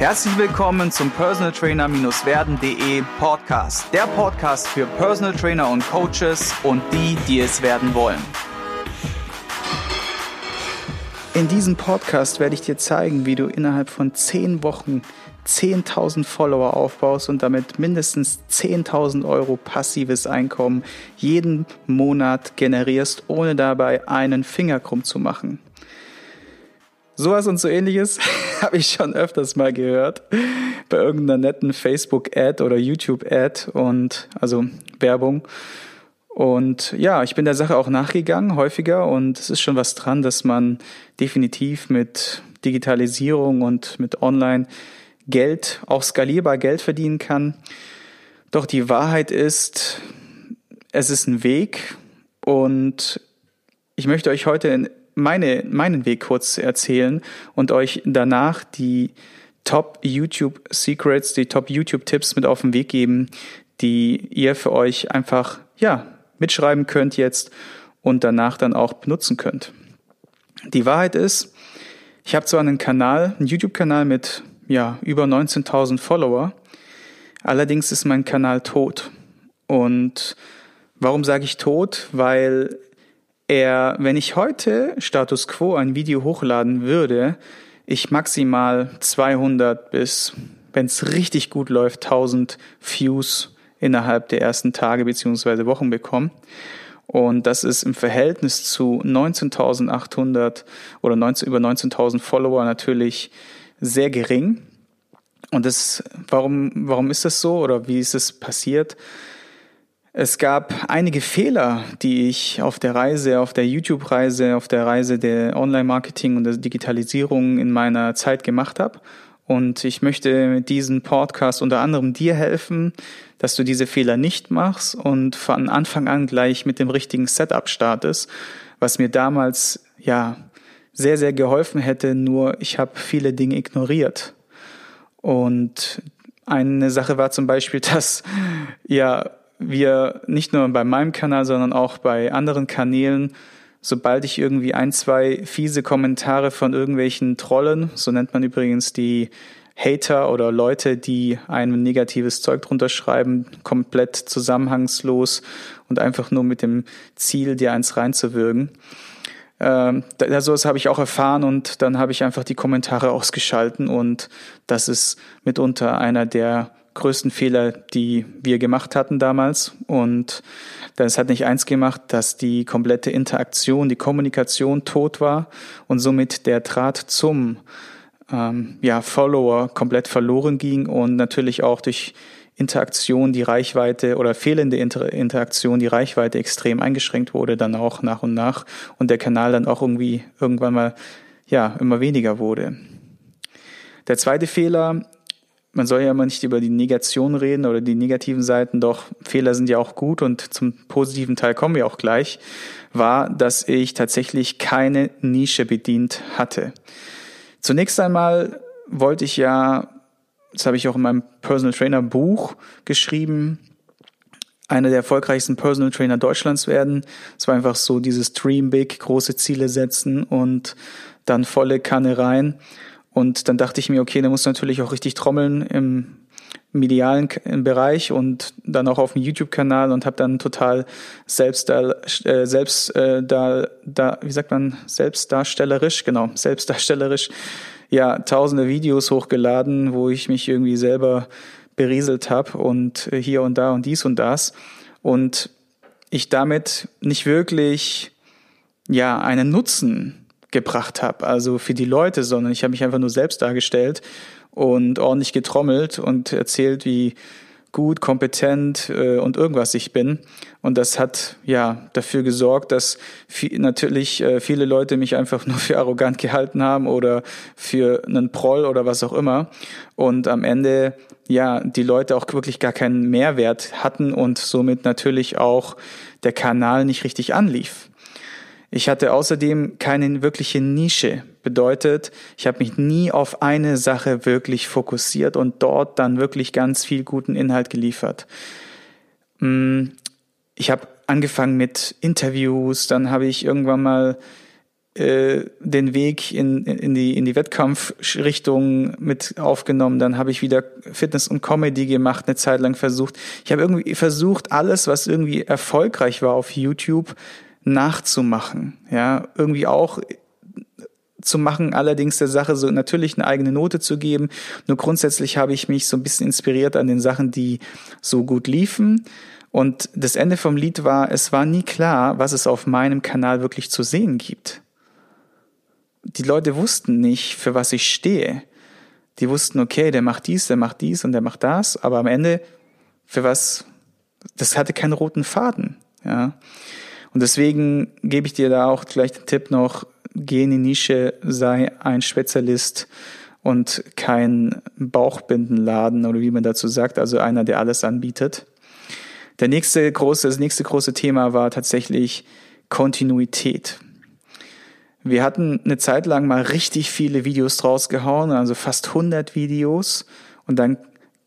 Herzlich willkommen zum Personal Trainer-werden.de Podcast. Der Podcast für Personal Trainer und Coaches und die, die es werden wollen. In diesem Podcast werde ich dir zeigen, wie du innerhalb von 10 Wochen 10.000 Follower aufbaust und damit mindestens 10.000 Euro passives Einkommen jeden Monat generierst, ohne dabei einen Finger krumm zu machen. Sowas und so ähnliches habe ich schon öfters mal gehört bei irgendeiner netten Facebook-Ad oder YouTube-Ad und also Werbung. Und ja, ich bin der Sache auch nachgegangen, häufiger, und es ist schon was dran, dass man definitiv mit Digitalisierung und mit Online Geld, auch skalierbar Geld verdienen kann. Doch die Wahrheit ist, es ist ein Weg und ich möchte euch heute meine, meinen Weg kurz erzählen und euch danach die Top YouTube Secrets, die Top YouTube Tipps mit auf den Weg geben, die ihr für euch einfach, ja, mitschreiben könnt jetzt und danach dann auch benutzen könnt. Die Wahrheit ist, ich habe zwar einen Kanal, einen YouTube-Kanal mit ja, über 19.000 Follower, allerdings ist mein Kanal tot. Und warum sage ich tot? Weil er, wenn ich heute Status Quo ein Video hochladen würde, ich maximal 200 bis, wenn es richtig gut läuft, 1000 Views innerhalb der ersten Tage beziehungsweise Wochen bekomme. Und das ist im Verhältnis zu 19.800 oder 19, über 19.000 Follower natürlich sehr gering. Und das, warum, warum ist das so oder wie ist es passiert? Es gab einige Fehler, die ich auf der Reise, auf der YouTube-Reise, auf der Reise der Online-Marketing und der Digitalisierung in meiner Zeit gemacht habe. Und ich möchte mit diesem Podcast unter anderem dir helfen, dass du diese Fehler nicht machst und von Anfang an gleich mit dem richtigen Setup startest, was mir damals ja sehr, sehr geholfen hätte, nur ich habe viele Dinge ignoriert. Und eine Sache war zum Beispiel, dass ja wir nicht nur bei meinem Kanal, sondern auch bei anderen Kanälen, sobald ich irgendwie ein, zwei fiese Kommentare von irgendwelchen Trollen, so nennt man übrigens die Hater oder Leute, die ein negatives Zeug drunter schreiben, komplett zusammenhangslos und einfach nur mit dem Ziel, dir eins reinzuwirken. Ähm, sowas habe ich auch erfahren und dann habe ich einfach die Kommentare ausgeschalten und das ist mitunter einer der größten Fehler, die wir gemacht hatten damals. Und das hat nicht eins gemacht, dass die komplette Interaktion, die Kommunikation tot war und somit der Draht zum ähm, ja, Follower komplett verloren ging und natürlich auch durch Interaktion die Reichweite oder fehlende Inter Interaktion die Reichweite extrem eingeschränkt wurde, dann auch nach und nach und der Kanal dann auch irgendwie irgendwann mal ja immer weniger wurde. Der zweite Fehler man soll ja immer nicht über die Negation reden oder die negativen Seiten, doch Fehler sind ja auch gut und zum positiven Teil kommen wir auch gleich, war, dass ich tatsächlich keine Nische bedient hatte. Zunächst einmal wollte ich ja, das habe ich auch in meinem Personal Trainer Buch geschrieben, einer der erfolgreichsten Personal Trainer Deutschlands werden. Es war einfach so dieses Dream Big, große Ziele setzen und dann volle Kanne rein. Und dann dachte ich mir, okay, da muss natürlich auch richtig trommeln im medialen Bereich und dann auch auf dem YouTube-Kanal und habe dann total selbst äh, selbst äh, da, da, wie sagt man, selbstdarstellerisch, genau, selbstdarstellerisch, ja, tausende Videos hochgeladen, wo ich mich irgendwie selber berieselt habe und hier und da und dies und das. Und ich damit nicht wirklich ja einen Nutzen gebracht habe, also für die Leute, sondern ich habe mich einfach nur selbst dargestellt und ordentlich getrommelt und erzählt, wie gut, kompetent äh, und irgendwas ich bin. Und das hat ja dafür gesorgt, dass viel, natürlich äh, viele Leute mich einfach nur für arrogant gehalten haben oder für einen Proll oder was auch immer. Und am Ende ja die Leute auch wirklich gar keinen Mehrwert hatten und somit natürlich auch der Kanal nicht richtig anlief. Ich hatte außerdem keine wirkliche Nische. Bedeutet, ich habe mich nie auf eine Sache wirklich fokussiert und dort dann wirklich ganz viel guten Inhalt geliefert. Mm, ich habe angefangen mit Interviews, dann habe ich irgendwann mal äh, den Weg in, in, die, in die Wettkampfrichtung mit aufgenommen. Dann habe ich wieder Fitness und Comedy gemacht, eine Zeit lang versucht. Ich habe irgendwie versucht, alles, was irgendwie erfolgreich war auf YouTube, nachzumachen. Ja, irgendwie auch zu machen, allerdings der Sache so natürlich eine eigene Note zu geben. Nur grundsätzlich habe ich mich so ein bisschen inspiriert an den Sachen, die so gut liefen. Und das Ende vom Lied war, es war nie klar, was es auf meinem Kanal wirklich zu sehen gibt. Die Leute wussten nicht, für was ich stehe. Die wussten, okay, der macht dies, der macht dies und der macht das, aber am Ende, für was, das hatte keinen roten Faden, ja. Und deswegen gebe ich dir da auch gleich den Tipp noch, geh in die Nische, sei ein Spezialist und kein Bauchbindenladen oder wie man dazu sagt, also einer, der alles anbietet. Der nächste große, das nächste große Thema war tatsächlich Kontinuität. Wir hatten eine Zeit lang mal richtig viele Videos draus gehauen, also fast 100 Videos. Und dann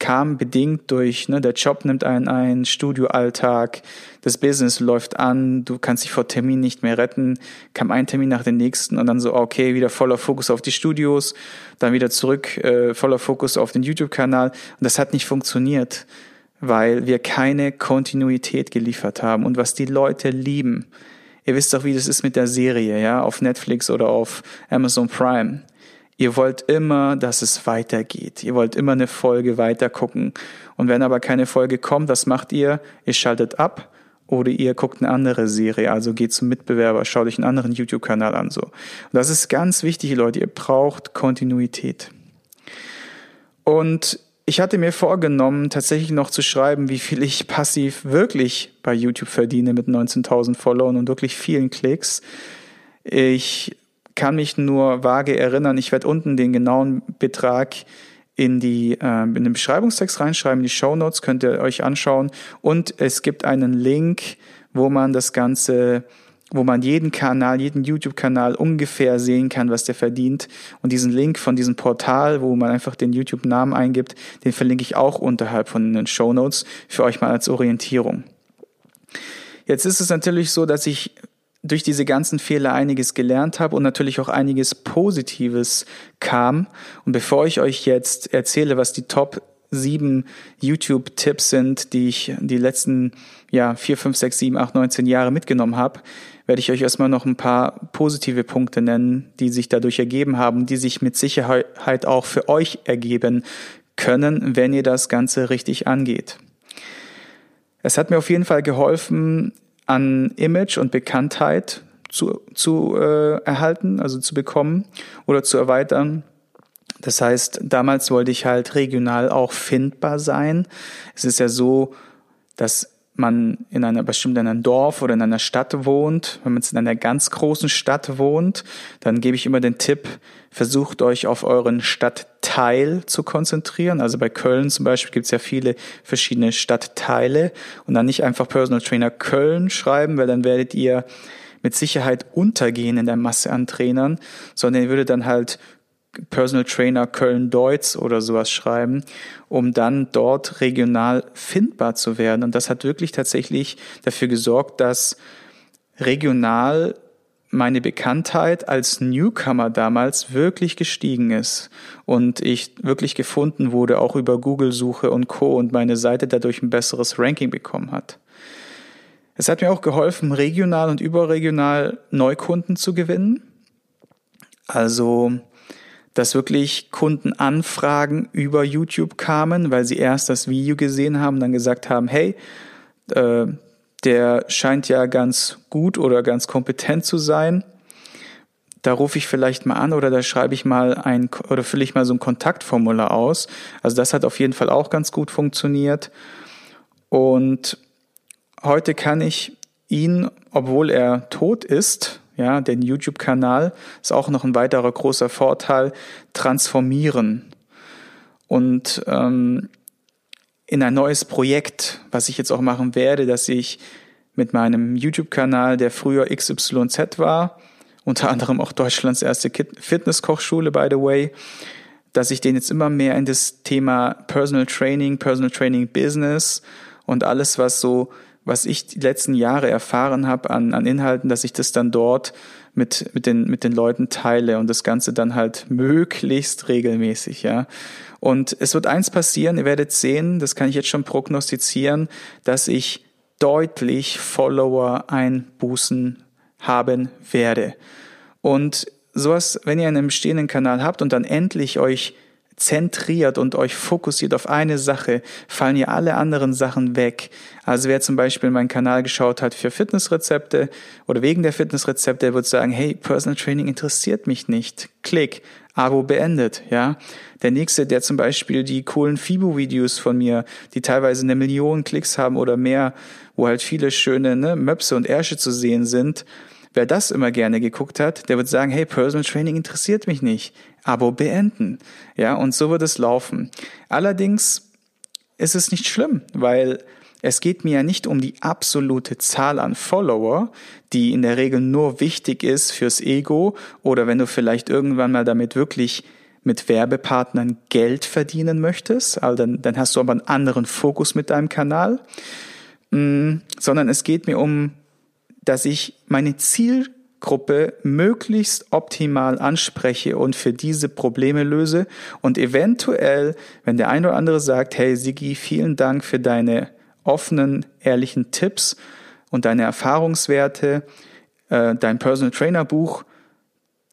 kam bedingt durch, ne, der Job nimmt einen ein, Studioalltag, das Business läuft an, du kannst dich vor Termin nicht mehr retten, kam ein Termin nach dem nächsten und dann so, okay, wieder voller Fokus auf die Studios, dann wieder zurück, äh, voller Fokus auf den YouTube-Kanal. Und das hat nicht funktioniert, weil wir keine Kontinuität geliefert haben. Und was die Leute lieben. Ihr wisst doch, wie das ist mit der Serie, ja, auf Netflix oder auf Amazon Prime Ihr wollt immer, dass es weitergeht. Ihr wollt immer eine Folge weiter gucken. Und wenn aber keine Folge kommt, was macht ihr? Ihr schaltet ab oder ihr guckt eine andere Serie, also geht zum Mitbewerber, schaut euch einen anderen YouTube-Kanal an, so. Und das ist ganz wichtig, Leute. Ihr braucht Kontinuität. Und ich hatte mir vorgenommen, tatsächlich noch zu schreiben, wie viel ich passiv wirklich bei YouTube verdiene mit 19.000 Followern und wirklich vielen Klicks. Ich kann mich nur vage erinnern. Ich werde unten den genauen Betrag in die äh, in den Beschreibungstext reinschreiben, die Show Notes könnt ihr euch anschauen und es gibt einen Link, wo man das Ganze wo man jeden Kanal, jeden YouTube-Kanal ungefähr sehen kann, was der verdient. Und diesen Link von diesem Portal, wo man einfach den YouTube-Namen eingibt, den verlinke ich auch unterhalb von den Show Notes für euch mal als Orientierung. Jetzt ist es natürlich so, dass ich durch diese ganzen Fehler einiges gelernt habe und natürlich auch einiges Positives kam. Und bevor ich euch jetzt erzähle, was die Top sieben YouTube-Tipps sind, die ich die letzten ja, vier, fünf, sechs, sieben, acht, neunzehn Jahre mitgenommen habe, werde ich euch erstmal noch ein paar positive Punkte nennen, die sich dadurch ergeben haben, die sich mit Sicherheit auch für euch ergeben können, wenn ihr das Ganze richtig angeht. Es hat mir auf jeden Fall geholfen, an Image und Bekanntheit zu, zu äh, erhalten, also zu bekommen oder zu erweitern. Das heißt, damals wollte ich halt regional auch findbar sein. Es ist ja so, dass man in einer bestimmt in einem Dorf oder in einer Stadt wohnt, wenn man jetzt in einer ganz großen Stadt wohnt, dann gebe ich immer den Tipp, versucht euch auf euren Stadtteil zu konzentrieren. Also bei Köln zum Beispiel gibt es ja viele verschiedene Stadtteile und dann nicht einfach Personal Trainer Köln schreiben, weil dann werdet ihr mit Sicherheit untergehen in der Masse an Trainern, sondern ihr würdet dann halt Personal Trainer Köln-Deutz oder sowas schreiben, um dann dort regional findbar zu werden. Und das hat wirklich tatsächlich dafür gesorgt, dass regional meine Bekanntheit als Newcomer damals wirklich gestiegen ist und ich wirklich gefunden wurde, auch über Google-Suche und Co. und meine Seite dadurch ein besseres Ranking bekommen hat. Es hat mir auch geholfen, regional und überregional Neukunden zu gewinnen. Also dass wirklich Kundenanfragen über YouTube kamen, weil sie erst das Video gesehen haben, dann gesagt haben, hey, äh, der scheint ja ganz gut oder ganz kompetent zu sein. Da rufe ich vielleicht mal an oder da schreibe ich mal ein oder fülle ich mal so ein Kontaktformular aus. Also das hat auf jeden Fall auch ganz gut funktioniert. Und heute kann ich ihn, obwohl er tot ist, ja, den YouTube-Kanal ist auch noch ein weiterer großer Vorteil, transformieren und ähm, in ein neues Projekt, was ich jetzt auch machen werde, dass ich mit meinem YouTube-Kanal, der früher XYZ war, unter anderem auch Deutschlands erste Fitnesskochschule, by the way, dass ich den jetzt immer mehr in das Thema Personal Training, Personal Training Business und alles, was so was ich die letzten Jahre erfahren habe an, an Inhalten, dass ich das dann dort mit, mit, den, mit den Leuten teile und das Ganze dann halt möglichst regelmäßig, ja. Und es wird eins passieren, ihr werdet sehen, das kann ich jetzt schon prognostizieren, dass ich deutlich Follower einbußen haben werde. Und sowas, wenn ihr einen bestehenden Kanal habt und dann endlich euch zentriert und euch fokussiert auf eine Sache, fallen ja alle anderen Sachen weg. Also wer zum Beispiel meinen Kanal geschaut hat für Fitnessrezepte oder wegen der Fitnessrezepte, der wird sagen, hey, Personal Training interessiert mich nicht. Klick, Abo beendet, ja. Der nächste, der zum Beispiel die coolen Fibo-Videos von mir, die teilweise eine Million Klicks haben oder mehr, wo halt viele schöne ne, Möpse und Ärsche zu sehen sind, Wer das immer gerne geguckt hat, der wird sagen, hey, Personal Training interessiert mich nicht. Abo beenden. Ja, und so wird es laufen. Allerdings ist es nicht schlimm, weil es geht mir ja nicht um die absolute Zahl an Follower, die in der Regel nur wichtig ist fürs Ego oder wenn du vielleicht irgendwann mal damit wirklich mit Werbepartnern Geld verdienen möchtest, also dann, dann hast du aber einen anderen Fokus mit deinem Kanal, mm, sondern es geht mir um, dass ich meine Ziel Gruppe möglichst optimal anspreche und für diese Probleme löse und eventuell, wenn der eine oder andere sagt, hey Sigi, vielen Dank für deine offenen, ehrlichen Tipps und deine Erfahrungswerte, äh, dein Personal Trainer Buch,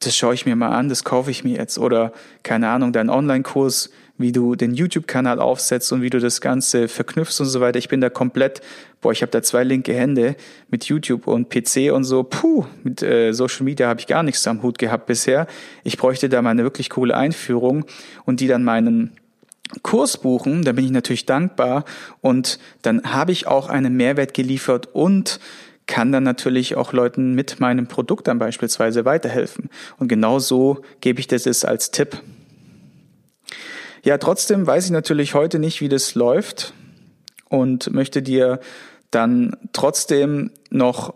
das schaue ich mir mal an, das kaufe ich mir jetzt oder keine Ahnung, dein Online-Kurs wie du den YouTube-Kanal aufsetzt und wie du das Ganze verknüpfst und so weiter. Ich bin da komplett, boah, ich habe da zwei linke Hände mit YouTube und PC und so. Puh, mit äh, Social Media habe ich gar nichts am Hut gehabt bisher. Ich bräuchte da mal eine wirklich coole Einführung und die dann meinen Kurs buchen, da bin ich natürlich dankbar und dann habe ich auch einen Mehrwert geliefert und kann dann natürlich auch Leuten mit meinem Produkt dann beispielsweise weiterhelfen. Und genau so gebe ich das als Tipp. Ja, trotzdem weiß ich natürlich heute nicht, wie das läuft und möchte dir dann trotzdem noch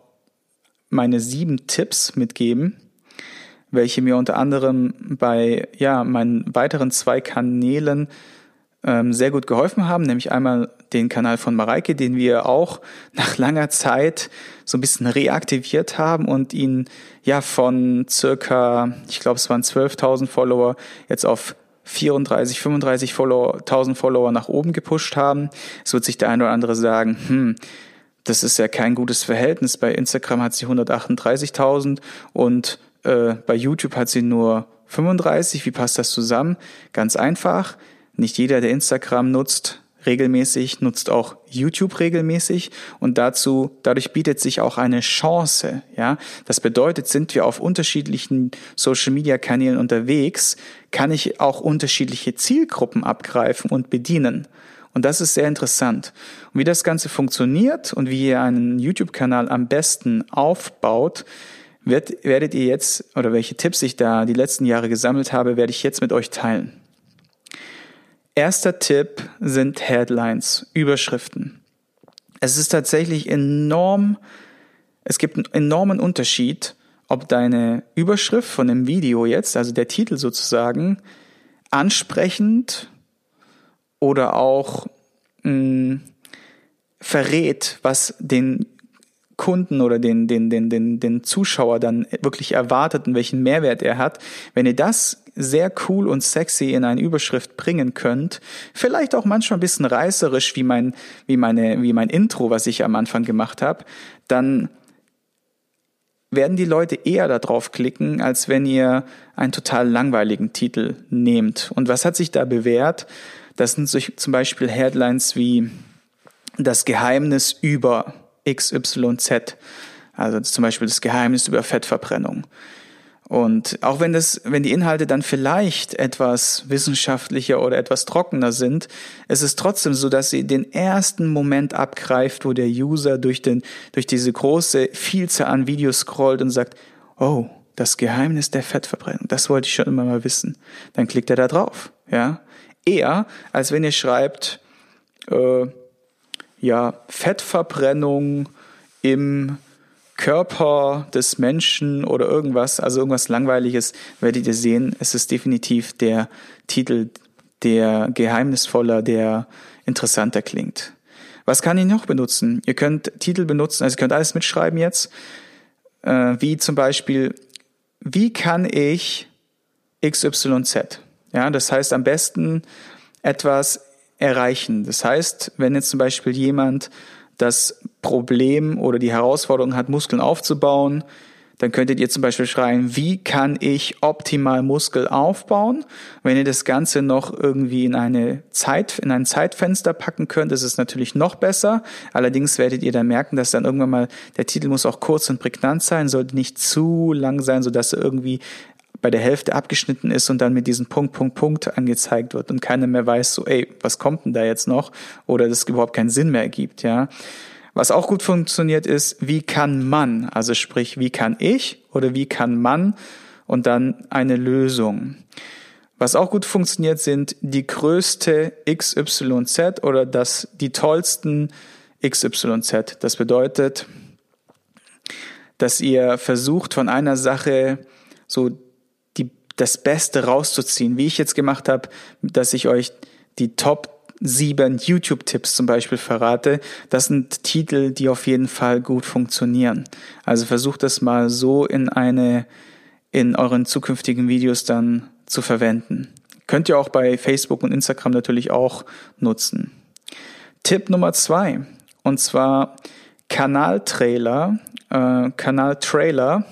meine sieben Tipps mitgeben, welche mir unter anderem bei ja, meinen weiteren zwei Kanälen ähm, sehr gut geholfen haben, nämlich einmal den Kanal von Mareike, den wir auch nach langer Zeit so ein bisschen reaktiviert haben und ihn ja von circa, ich glaube es waren 12.000 Follower, jetzt auf 34, 35 Follower, 1000 Follower nach oben gepusht haben. Es wird sich der eine oder andere sagen, hm, das ist ja kein gutes Verhältnis. Bei Instagram hat sie 138.000 und äh, bei YouTube hat sie nur 35. Wie passt das zusammen? Ganz einfach. Nicht jeder, der Instagram nutzt, regelmäßig, nutzt auch YouTube regelmäßig und dazu, dadurch bietet sich auch eine Chance, ja. Das bedeutet, sind wir auf unterschiedlichen Social Media Kanälen unterwegs, kann ich auch unterschiedliche Zielgruppen abgreifen und bedienen. Und das ist sehr interessant. Und wie das Ganze funktioniert und wie ihr einen YouTube-Kanal am besten aufbaut, wird, werdet ihr jetzt, oder welche Tipps ich da die letzten Jahre gesammelt habe, werde ich jetzt mit euch teilen. Erster Tipp sind Headlines, Überschriften. Es ist tatsächlich enorm, es gibt einen enormen Unterschied, ob deine Überschrift von dem Video jetzt, also der Titel sozusagen, ansprechend oder auch mh, hm, verrät, was den Kunden oder den, den, den, den, den Zuschauer dann wirklich erwartet und welchen Mehrwert er hat. Wenn ihr das sehr cool und sexy in eine Überschrift bringen könnt. Vielleicht auch manchmal ein bisschen reißerisch wie mein, wie meine, wie mein Intro, was ich am Anfang gemacht habe, dann werden die Leute eher darauf klicken, als wenn ihr einen total langweiligen Titel nehmt. Und was hat sich da bewährt? Das sind zum Beispiel Headlines wie das Geheimnis über XYZ. Also zum Beispiel das Geheimnis über Fettverbrennung. Und auch wenn das, wenn die Inhalte dann vielleicht etwas wissenschaftlicher oder etwas trockener sind, es ist trotzdem so, dass sie den ersten Moment abgreift, wo der User durch den, durch diese große Vielzahl an Videos scrollt und sagt, oh, das Geheimnis der Fettverbrennung, das wollte ich schon immer mal wissen. Dann klickt er da drauf, ja. Eher, als wenn ihr schreibt, äh, ja, Fettverbrennung im Körper des Menschen oder irgendwas, also irgendwas Langweiliges, werdet ihr sehen, es ist definitiv der Titel, der geheimnisvoller, der interessanter klingt. Was kann ich noch benutzen? Ihr könnt Titel benutzen, also ihr könnt alles mitschreiben jetzt, äh, wie zum Beispiel wie kann ich XYZ? Ja, das heißt am besten etwas erreichen. Das heißt, wenn jetzt zum Beispiel jemand das Problem oder die Herausforderung hat, Muskeln aufzubauen, dann könntet ihr zum Beispiel schreiben, wie kann ich optimal Muskel aufbauen? Wenn ihr das Ganze noch irgendwie in eine Zeit, in ein Zeitfenster packen könnt, ist es natürlich noch besser. Allerdings werdet ihr dann merken, dass dann irgendwann mal der Titel muss auch kurz und prägnant sein, sollte nicht zu lang sein, sodass er irgendwie bei der Hälfte abgeschnitten ist und dann mit diesem Punkt, Punkt, Punkt angezeigt wird und keiner mehr weiß, so, ey, was kommt denn da jetzt noch? Oder das überhaupt keinen Sinn mehr ergibt, ja. Was auch gut funktioniert ist, wie kann man, also sprich, wie kann ich oder wie kann man und dann eine Lösung. Was auch gut funktioniert, sind die größte XYZ oder das, die tollsten XYZ. Das bedeutet, dass ihr versucht, von einer Sache so die, das Beste rauszuziehen. Wie ich jetzt gemacht habe, dass ich euch die Top sieben YouTube-Tipps zum Beispiel verrate, das sind Titel, die auf jeden Fall gut funktionieren. Also versucht das mal so in eine, in euren zukünftigen Videos dann zu verwenden. Könnt ihr auch bei Facebook und Instagram natürlich auch nutzen. Tipp Nummer zwei, und zwar Kanaltrailer, äh, Kanaltrailer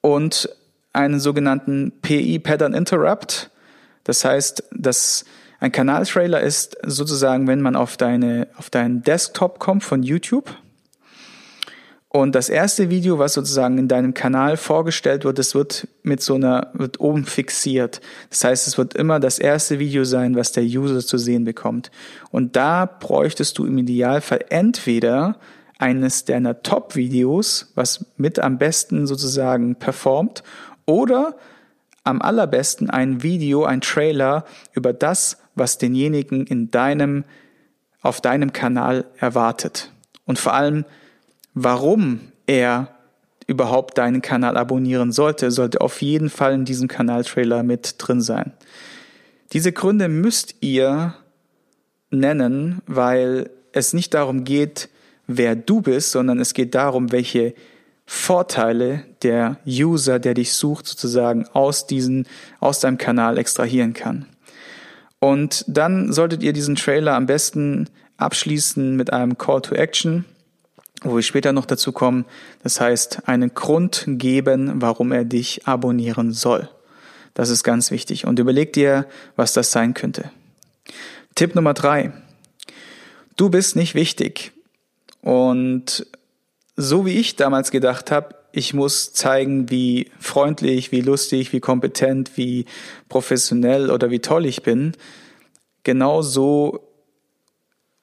und einen sogenannten PI Pattern Interrupt. Das heißt, dass ein Kanaltrailer ist sozusagen, wenn man auf deine, auf deinen Desktop kommt von YouTube und das erste Video, was sozusagen in deinem Kanal vorgestellt wird, das wird mit so einer, wird oben fixiert. Das heißt, es wird immer das erste Video sein, was der User zu sehen bekommt. Und da bräuchtest du im Idealfall entweder eines deiner Top-Videos, was mit am besten sozusagen performt, oder am allerbesten ein Video, ein Trailer über das, was denjenigen in deinem, auf deinem Kanal erwartet. Und vor allem, warum er überhaupt deinen Kanal abonnieren sollte, sollte auf jeden Fall in diesem Kanaltrailer mit drin sein. Diese Gründe müsst ihr nennen, weil es nicht darum geht, wer du bist, sondern es geht darum, welche Vorteile der User, der dich sucht, sozusagen aus diesen, aus deinem Kanal extrahieren kann. Und dann solltet ihr diesen Trailer am besten abschließen mit einem Call to Action, wo wir später noch dazu kommen. Das heißt, einen Grund geben, warum er dich abonnieren soll. Das ist ganz wichtig. Und überleg dir, was das sein könnte. Tipp Nummer drei. Du bist nicht wichtig. Und so wie ich damals gedacht habe, ich muss zeigen, wie freundlich, wie lustig, wie kompetent, wie professionell oder wie toll ich bin. Genauso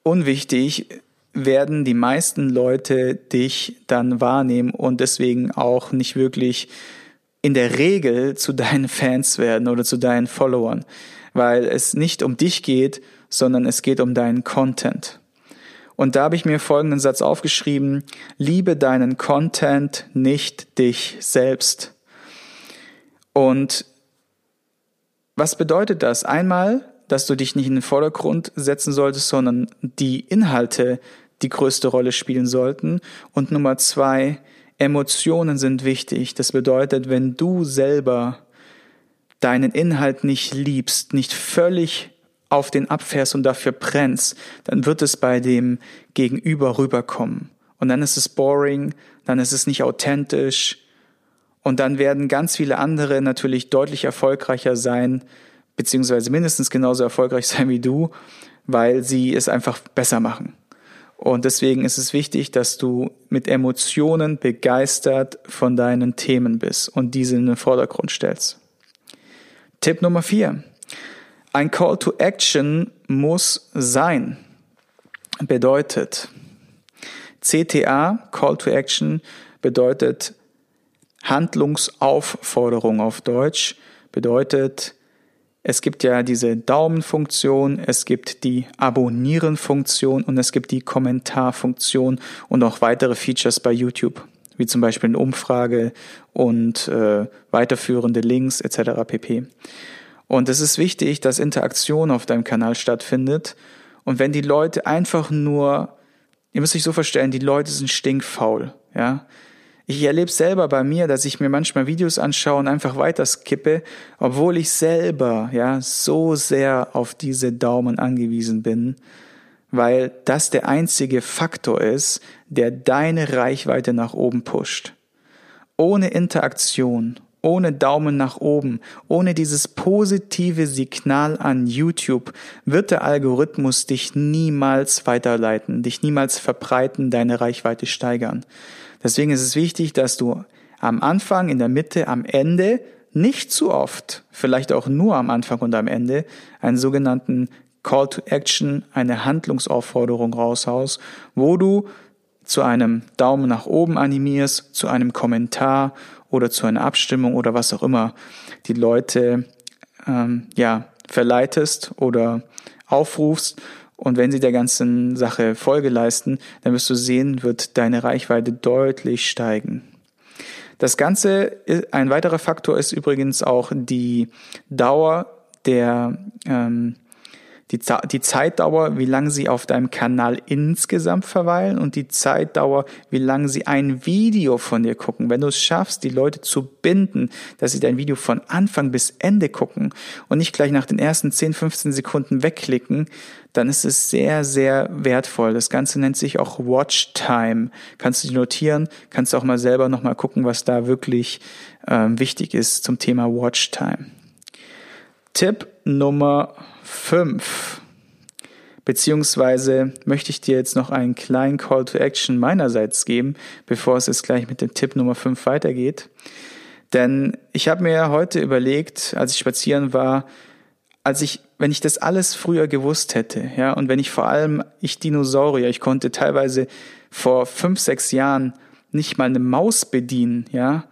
unwichtig werden die meisten Leute dich dann wahrnehmen und deswegen auch nicht wirklich in der Regel zu deinen Fans werden oder zu deinen Followern, weil es nicht um dich geht, sondern es geht um deinen Content. Und da habe ich mir folgenden Satz aufgeschrieben, liebe deinen Content, nicht dich selbst. Und was bedeutet das? Einmal, dass du dich nicht in den Vordergrund setzen solltest, sondern die Inhalte die größte Rolle spielen sollten. Und Nummer zwei, Emotionen sind wichtig. Das bedeutet, wenn du selber deinen Inhalt nicht liebst, nicht völlig auf den abfährst und dafür brennst, dann wird es bei dem Gegenüber rüberkommen. Und dann ist es boring, dann ist es nicht authentisch und dann werden ganz viele andere natürlich deutlich erfolgreicher sein, beziehungsweise mindestens genauso erfolgreich sein wie du, weil sie es einfach besser machen. Und deswegen ist es wichtig, dass du mit Emotionen begeistert von deinen Themen bist und diese in den Vordergrund stellst. Tipp Nummer vier. Ein Call to Action muss sein. Bedeutet, CTA, Call to Action, bedeutet Handlungsaufforderung auf Deutsch, bedeutet, es gibt ja diese Daumenfunktion, es gibt die Abonnieren-Funktion und es gibt die Kommentarfunktion und auch weitere Features bei YouTube, wie zum Beispiel eine Umfrage und äh, weiterführende Links etc. pp. Und es ist wichtig, dass Interaktion auf deinem Kanal stattfindet. Und wenn die Leute einfach nur, ihr müsst euch so vorstellen, die Leute sind stinkfaul, ja. Ich erlebe selber bei mir, dass ich mir manchmal Videos anschaue und einfach weiter skippe, obwohl ich selber ja so sehr auf diese Daumen angewiesen bin, weil das der einzige Faktor ist, der deine Reichweite nach oben pusht. Ohne Interaktion, ohne Daumen nach oben, ohne dieses positive Signal an YouTube wird der Algorithmus dich niemals weiterleiten, dich niemals verbreiten, deine Reichweite steigern. Deswegen ist es wichtig, dass du am Anfang, in der Mitte, am Ende nicht zu oft, vielleicht auch nur am Anfang und am Ende, einen sogenannten Call to Action, eine Handlungsaufforderung raushaust, wo du zu einem Daumen nach oben animierst, zu einem Kommentar oder zu einer Abstimmung oder was auch immer die Leute ähm, ja verleitest oder aufrufst und wenn sie der ganzen Sache Folge leisten, dann wirst du sehen, wird deine Reichweite deutlich steigen. Das Ganze, ein weiterer Faktor ist übrigens auch die Dauer der ähm, die, die Zeitdauer, wie lange sie auf deinem Kanal insgesamt verweilen und die Zeitdauer, wie lange sie ein Video von dir gucken. Wenn du es schaffst, die Leute zu binden, dass sie dein Video von Anfang bis Ende gucken und nicht gleich nach den ersten 10, 15 Sekunden wegklicken, dann ist es sehr, sehr wertvoll. Das Ganze nennt sich auch Watch Time. Kannst du notieren, kannst du auch mal selber nochmal gucken, was da wirklich ähm, wichtig ist zum Thema Watch Time. Tipp Nummer 5. Beziehungsweise möchte ich dir jetzt noch einen kleinen Call to Action meinerseits geben, bevor es jetzt gleich mit dem Tipp Nummer 5 weitergeht. Denn ich habe mir heute überlegt, als ich spazieren war, als ich, wenn ich das alles früher gewusst hätte, ja, und wenn ich vor allem, ich Dinosaurier, ich konnte teilweise vor fünf, sechs Jahren nicht mal eine Maus bedienen, ja,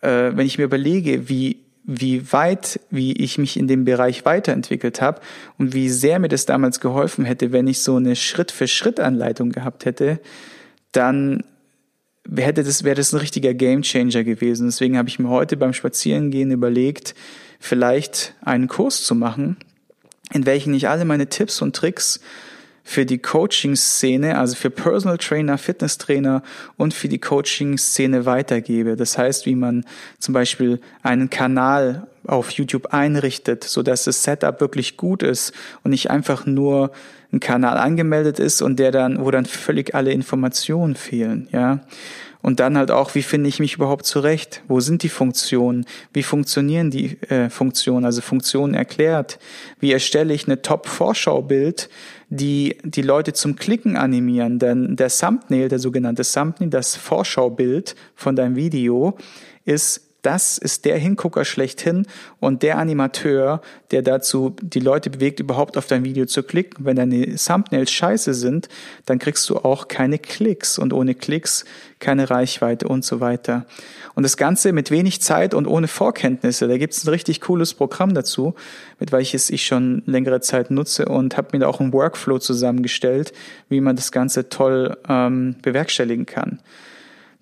äh, wenn ich mir überlege, wie wie weit, wie ich mich in dem Bereich weiterentwickelt habe und wie sehr mir das damals geholfen hätte, wenn ich so eine Schritt-für-Schritt-Anleitung gehabt hätte, dann hätte das, wäre das ein richtiger Gamechanger gewesen. Deswegen habe ich mir heute beim Spazierengehen überlegt, vielleicht einen Kurs zu machen, in welchen ich alle meine Tipps und Tricks für die Coaching-Szene, also für Personal Trainer, Fitness Trainer und für die Coaching-Szene weitergebe. Das heißt, wie man zum Beispiel einen Kanal auf YouTube einrichtet, so dass das Setup wirklich gut ist und nicht einfach nur ein Kanal angemeldet ist und der dann, wo dann völlig alle Informationen fehlen, ja. Und dann halt auch, wie finde ich mich überhaupt zurecht? Wo sind die Funktionen? Wie funktionieren die äh, Funktionen? Also Funktionen erklärt. Wie erstelle ich eine Top-Vorschaubild, die die Leute zum Klicken animieren? Denn der Thumbnail, der sogenannte Thumbnail, das Vorschaubild von deinem Video, ist das ist der Hingucker schlechthin und der Animateur, der dazu die Leute bewegt, überhaupt auf dein Video zu klicken. Wenn deine Thumbnails scheiße sind, dann kriegst du auch keine Klicks und ohne Klicks keine Reichweite und so weiter. Und das Ganze mit wenig Zeit und ohne Vorkenntnisse. Da gibt es ein richtig cooles Programm dazu, mit welches ich schon längere Zeit nutze und habe mir da auch einen Workflow zusammengestellt, wie man das Ganze toll ähm, bewerkstelligen kann.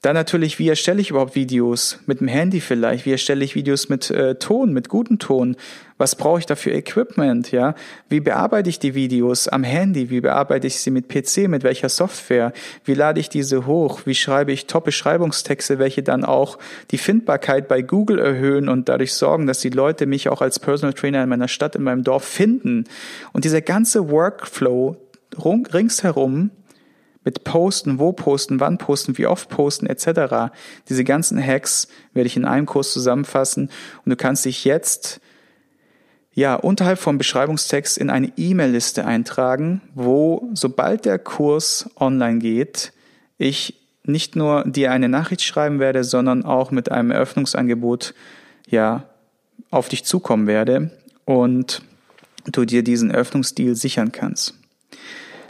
Dann natürlich, wie erstelle ich überhaupt Videos? Mit dem Handy vielleicht? Wie erstelle ich Videos mit äh, Ton, mit gutem Ton? Was brauche ich dafür Equipment? Ja, wie bearbeite ich die Videos am Handy? Wie bearbeite ich sie mit PC? Mit welcher Software? Wie lade ich diese hoch? Wie schreibe ich Top-Beschreibungstexte, welche dann auch die Findbarkeit bei Google erhöhen und dadurch sorgen, dass die Leute mich auch als Personal Trainer in meiner Stadt, in meinem Dorf finden? Und dieser ganze Workflow ringsherum mit Posten, wo posten, wann posten, wie oft posten etc. Diese ganzen Hacks werde ich in einem Kurs zusammenfassen und du kannst dich jetzt ja unterhalb vom Beschreibungstext in eine E-Mail-Liste eintragen, wo sobald der Kurs online geht, ich nicht nur dir eine Nachricht schreiben werde, sondern auch mit einem Eröffnungsangebot ja auf dich zukommen werde und du dir diesen Eröffnungsdeal sichern kannst.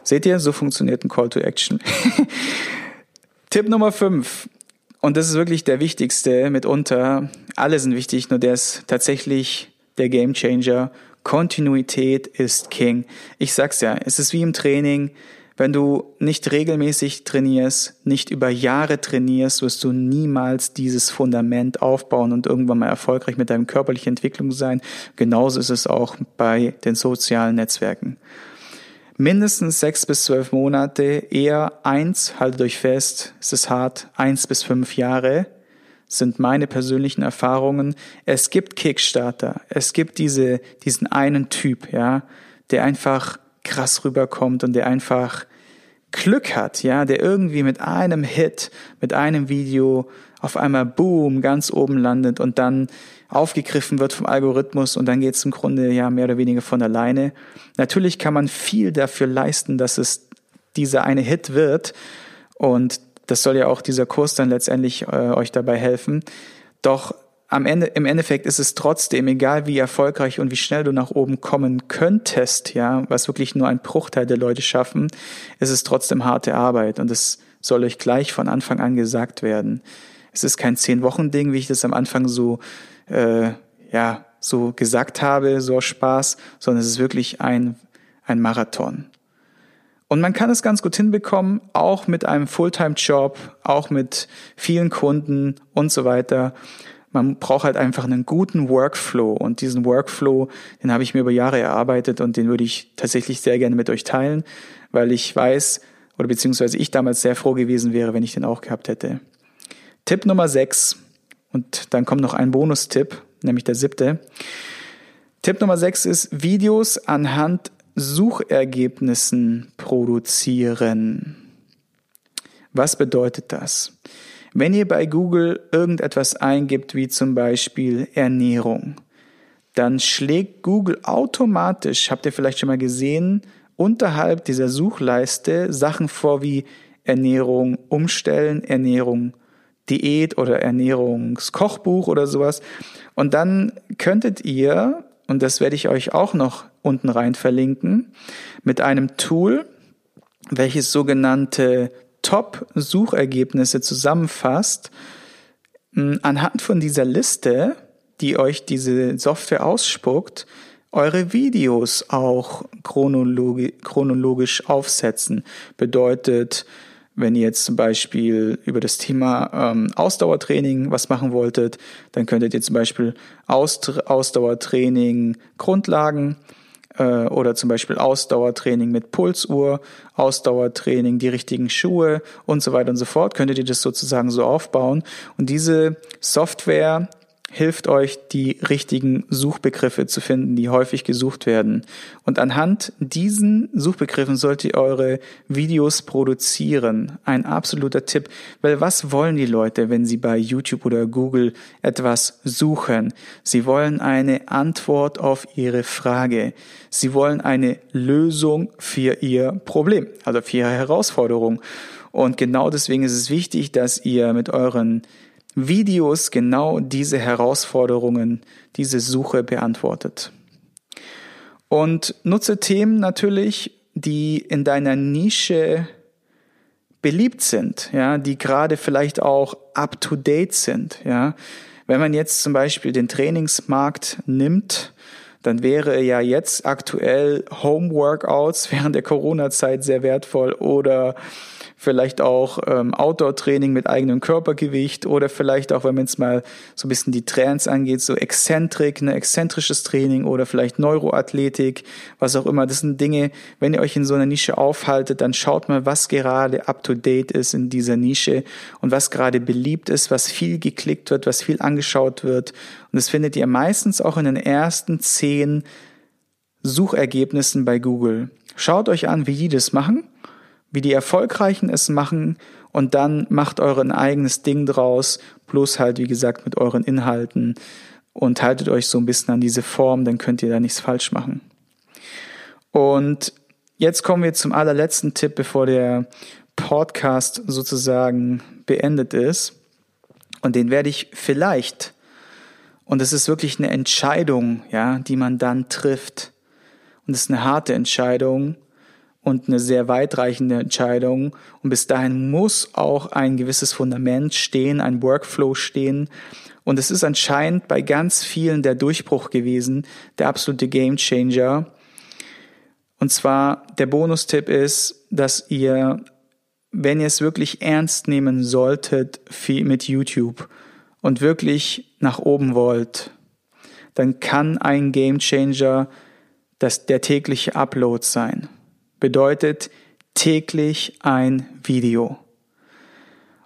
Seht ihr, so funktioniert ein Call to Action. Tipp Nummer 5. Und das ist wirklich der wichtigste mitunter. Alle sind wichtig, nur der ist tatsächlich der Game Changer. Kontinuität ist King. Ich sag's ja, es ist wie im Training. Wenn du nicht regelmäßig trainierst, nicht über Jahre trainierst, wirst du niemals dieses Fundament aufbauen und irgendwann mal erfolgreich mit deinem körperlichen Entwicklung sein. Genauso ist es auch bei den sozialen Netzwerken. Mindestens sechs bis zwölf Monate, eher eins, haltet euch fest, es ist hart, eins bis fünf Jahre sind meine persönlichen Erfahrungen. Es gibt Kickstarter, es gibt diese, diesen einen Typ, ja, der einfach krass rüberkommt und der einfach Glück hat, ja, der irgendwie mit einem Hit, mit einem Video auf einmal boom ganz oben landet und dann aufgegriffen wird vom Algorithmus und dann geht es im Grunde ja mehr oder weniger von alleine. Natürlich kann man viel dafür leisten, dass es dieser eine Hit wird und das soll ja auch dieser Kurs dann letztendlich äh, euch dabei helfen. Doch am Ende, im Endeffekt ist es trotzdem, egal wie erfolgreich und wie schnell du nach oben kommen könntest, ja, was wirklich nur ein Bruchteil der Leute schaffen, ist es trotzdem harte Arbeit und es soll euch gleich von Anfang an gesagt werden. Es ist kein Zehn-Wochen-Ding, wie ich das am Anfang so, äh, ja, so gesagt habe, so Spaß, sondern es ist wirklich ein, ein Marathon. Und man kann es ganz gut hinbekommen, auch mit einem Fulltime-Job, auch mit vielen Kunden und so weiter. Man braucht halt einfach einen guten Workflow und diesen Workflow, den habe ich mir über Jahre erarbeitet und den würde ich tatsächlich sehr gerne mit euch teilen, weil ich weiß oder beziehungsweise ich damals sehr froh gewesen wäre, wenn ich den auch gehabt hätte. Tipp Nummer 6 und dann kommt noch ein Bonustipp, nämlich der siebte. Tipp Nummer 6 ist Videos anhand Suchergebnissen produzieren. Was bedeutet das? Wenn ihr bei Google irgendetwas eingibt, wie zum Beispiel Ernährung, dann schlägt Google automatisch, habt ihr vielleicht schon mal gesehen, unterhalb dieser Suchleiste Sachen vor wie Ernährung umstellen, Ernährung Diät oder Ernährungskochbuch oder sowas. Und dann könntet ihr, und das werde ich euch auch noch unten rein verlinken, mit einem Tool, welches sogenannte Top-Suchergebnisse zusammenfasst, anhand von dieser Liste, die euch diese Software ausspuckt, eure Videos auch chronologisch, chronologisch aufsetzen. Bedeutet, wenn ihr jetzt zum Beispiel über das Thema ähm, Ausdauertraining was machen wolltet, dann könntet ihr zum Beispiel Aust Ausdauertraining Grundlagen äh, oder zum Beispiel Ausdauertraining mit Pulsuhr, Ausdauertraining, die richtigen Schuhe und so weiter und so fort, könntet ihr das sozusagen so aufbauen. Und diese Software hilft euch, die richtigen Suchbegriffe zu finden, die häufig gesucht werden. Und anhand diesen Suchbegriffen sollt ihr eure Videos produzieren. Ein absoluter Tipp. Weil was wollen die Leute, wenn sie bei YouTube oder Google etwas suchen? Sie wollen eine Antwort auf ihre Frage. Sie wollen eine Lösung für ihr Problem, also für ihre Herausforderung. Und genau deswegen ist es wichtig, dass ihr mit euren Videos genau diese Herausforderungen, diese Suche beantwortet. Und nutze Themen natürlich, die in deiner Nische beliebt sind, ja, die gerade vielleicht auch up to date sind, ja. Wenn man jetzt zum Beispiel den Trainingsmarkt nimmt, dann wäre ja jetzt aktuell Home Workouts während der Corona-Zeit sehr wertvoll oder vielleicht auch ähm, Outdoor-Training mit eigenem Körpergewicht oder vielleicht auch, wenn man jetzt mal so ein bisschen die Trends angeht, so Exzentrik, ne, exzentrisches Training oder vielleicht Neuroathletik, was auch immer. Das sind Dinge, wenn ihr euch in so einer Nische aufhaltet, dann schaut mal, was gerade up-to-date ist in dieser Nische und was gerade beliebt ist, was viel geklickt wird, was viel angeschaut wird. Und das findet ihr meistens auch in den ersten zehn Suchergebnissen bei Google. Schaut euch an, wie die das machen wie die Erfolgreichen es machen und dann macht euren eigenes Ding draus, plus halt, wie gesagt, mit euren Inhalten und haltet euch so ein bisschen an diese Form, dann könnt ihr da nichts falsch machen. Und jetzt kommen wir zum allerletzten Tipp, bevor der Podcast sozusagen beendet ist. Und den werde ich vielleicht, und es ist wirklich eine Entscheidung, ja, die man dann trifft. Und es ist eine harte Entscheidung, und eine sehr weitreichende Entscheidung. Und bis dahin muss auch ein gewisses Fundament stehen, ein Workflow stehen. Und es ist anscheinend bei ganz vielen der Durchbruch gewesen, der absolute Gamechanger. Und zwar der Bonustipp ist, dass ihr, wenn ihr es wirklich ernst nehmen solltet mit YouTube und wirklich nach oben wollt, dann kann ein Gamechanger das der tägliche Upload sein. Bedeutet täglich ein Video.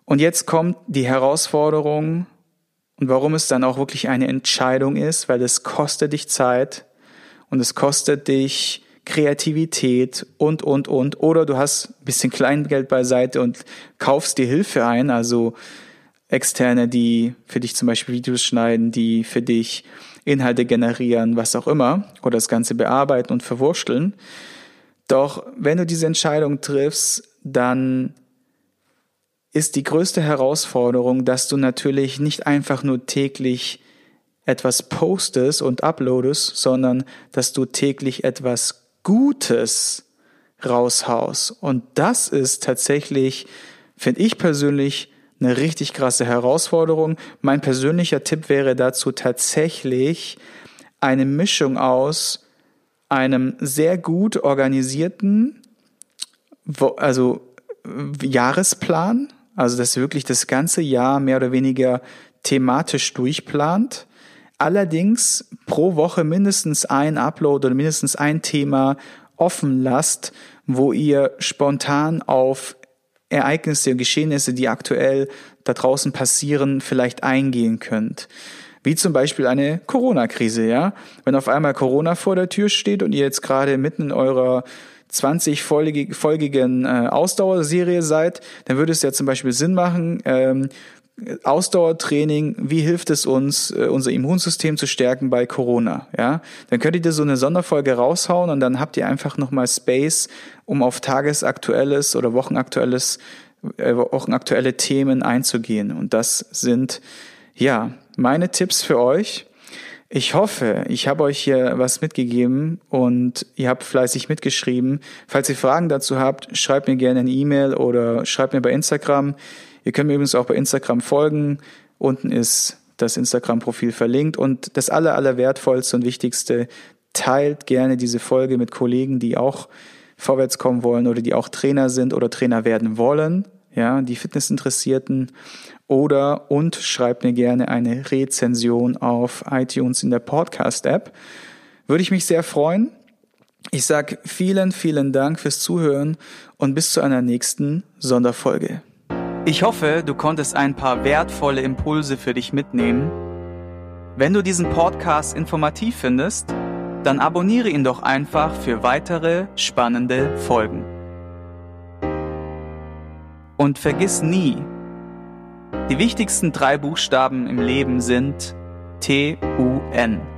Und jetzt kommt die Herausforderung und warum es dann auch wirklich eine Entscheidung ist, weil es kostet dich Zeit und es kostet dich Kreativität und, und, und. Oder du hast ein bisschen Kleingeld beiseite und kaufst dir Hilfe ein, also Externe, die für dich zum Beispiel Videos schneiden, die für dich Inhalte generieren, was auch immer, oder das Ganze bearbeiten und verwurschteln. Doch wenn du diese Entscheidung triffst, dann ist die größte Herausforderung, dass du natürlich nicht einfach nur täglich etwas postest und uploadest, sondern dass du täglich etwas Gutes raushaust. Und das ist tatsächlich, finde ich persönlich, eine richtig krasse Herausforderung. Mein persönlicher Tipp wäre dazu tatsächlich eine Mischung aus einem sehr gut organisierten, also Jahresplan, also dass wirklich das ganze Jahr mehr oder weniger thematisch durchplant. Allerdings pro Woche mindestens ein Upload oder mindestens ein Thema offen lasst, wo ihr spontan auf Ereignisse, Geschehnisse, die aktuell da draußen passieren, vielleicht eingehen könnt. Wie zum Beispiel eine Corona-Krise, ja. Wenn auf einmal Corona vor der Tür steht und ihr jetzt gerade mitten in eurer 20-folgigen äh, Ausdauerserie seid, dann würde es ja zum Beispiel Sinn machen, ähm, Ausdauertraining, wie hilft es uns, äh, unser Immunsystem zu stärken bei Corona? Ja, dann könnt ihr so eine Sonderfolge raushauen und dann habt ihr einfach nochmal Space, um auf tagesaktuelles oder wochenaktuelles, äh, wochenaktuelle Themen einzugehen. Und das sind ja meine Tipps für euch. Ich hoffe, ich habe euch hier was mitgegeben und ihr habt fleißig mitgeschrieben. Falls ihr Fragen dazu habt, schreibt mir gerne eine E-Mail oder schreibt mir bei Instagram. Ihr könnt mir übrigens auch bei Instagram folgen. Unten ist das Instagram-Profil verlinkt. Und das aller, aller wertvollste und wichtigste, teilt gerne diese Folge mit Kollegen, die auch vorwärts kommen wollen oder die auch Trainer sind oder Trainer werden wollen. Ja, die Fitnessinteressierten. Oder und schreibt mir gerne eine Rezension auf iTunes in der Podcast-App. Würde ich mich sehr freuen. Ich sage vielen, vielen Dank fürs Zuhören und bis zu einer nächsten Sonderfolge. Ich hoffe, du konntest ein paar wertvolle Impulse für dich mitnehmen. Wenn du diesen Podcast informativ findest, dann abonniere ihn doch einfach für weitere spannende Folgen. Und vergiss nie, die wichtigsten drei Buchstaben im Leben sind T-U-N.